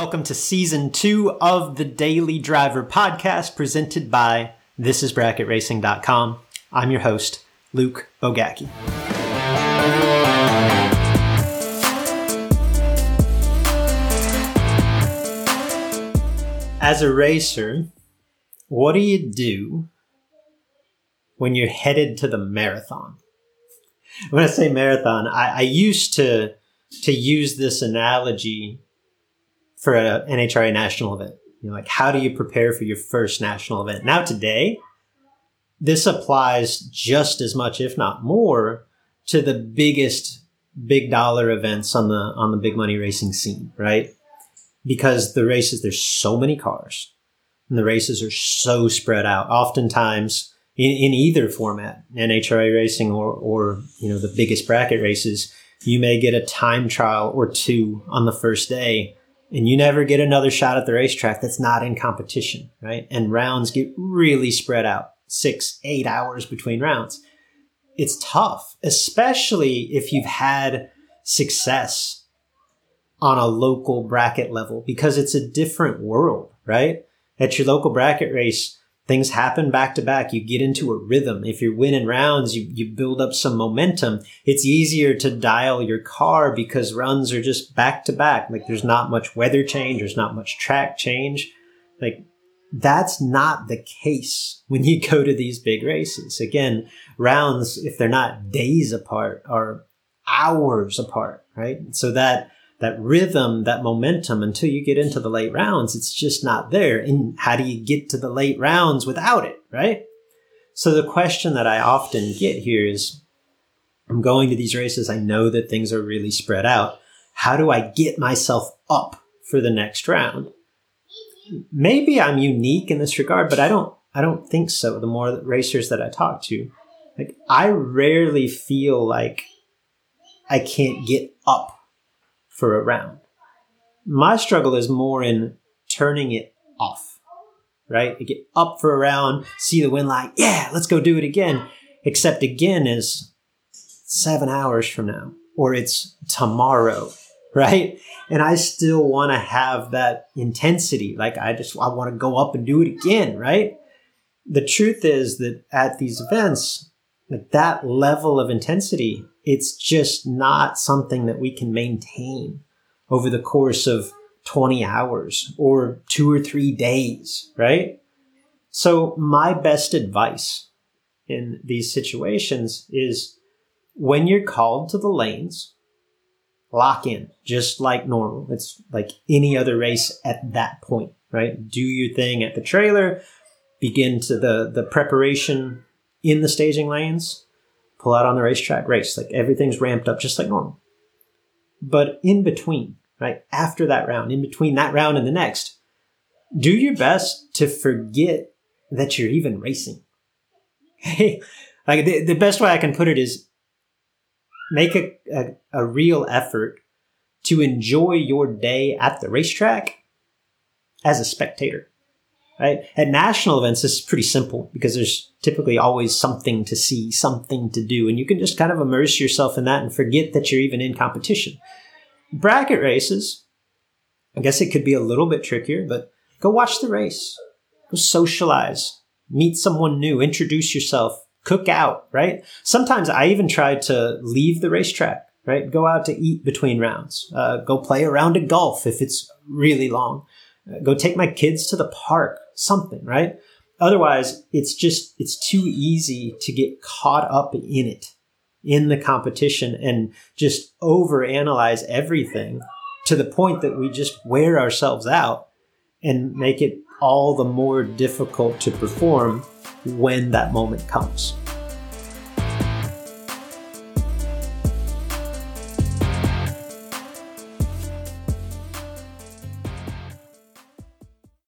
Welcome to season two of the Daily Driver podcast presented by thisisbracketracing.com. I'm your host, Luke Bogacki. As a racer, what do you do when you're headed to the marathon? When I say marathon, I, I used to to use this analogy for an NHRA national event. You know, like how do you prepare for your first national event? Now today, this applies just as much, if not more, to the biggest big dollar events on the on the big money racing scene, right? Because the races, there's so many cars, and the races are so spread out. Oftentimes, in, in either format, NHRA racing or or you know the biggest bracket races, you may get a time trial or two on the first day and you never get another shot at the racetrack that's not in competition, right? And rounds get really spread out, six, eight hours between rounds. It's tough, especially if you've had success on a local bracket level because it's a different world, right? At your local bracket race, things happen back to back. You get into a rhythm. If you're winning rounds, you, you build up some momentum. It's easier to dial your car because runs are just back to back. Like there's not much weather change. There's not much track change. Like that's not the case when you go to these big races. Again, rounds, if they're not days apart, are hours apart, right? So that that rhythm, that momentum until you get into the late rounds, it's just not there. And how do you get to the late rounds without it, right? So the question that I often get here is I'm going to these races. I know that things are really spread out. How do I get myself up for the next round? Maybe I'm unique in this regard, but I don't, I don't think so. The more racers that I talk to, like I rarely feel like I can't get up for a round. My struggle is more in turning it off, right? I get up for a round, see the win light, yeah, let's go do it again. Except again is seven hours from now, or it's tomorrow, right? And I still want to have that intensity. Like I just, I want to go up and do it again, right? The truth is that at these events, like that level of intensity it's just not something that we can maintain over the course of 20 hours or two or three days, right? So my best advice in these situations is when you're called to the lanes, lock in just like normal. It's like any other race at that point, right? Do your thing at the trailer, begin to the, the preparation in the staging lanes, pull out on the racetrack, race. Like everything's ramped up just like normal. But in between, right, after that round, in between that round and the next, do your best to forget that you're even racing. Hey, like the, the best way I can put it is make a, a, a real effort to enjoy your day at the racetrack as a spectator right? At national events, this is pretty simple because there's typically always something to see, something to do, and you can just kind of immerse yourself in that and forget that you're even in competition. Bracket races, I guess it could be a little bit trickier, but go watch the race, go socialize, meet someone new, introduce yourself, cook out, right? Sometimes I even try to leave the racetrack. Right, go out to eat between rounds. Uh, go play around a round of golf if it's really long. Uh, go take my kids to the park something, right? Otherwise, it's just, it's too easy to get caught up in it, in the competition and just overanalyze everything to the point that we just wear ourselves out and make it all the more difficult to perform when that moment comes.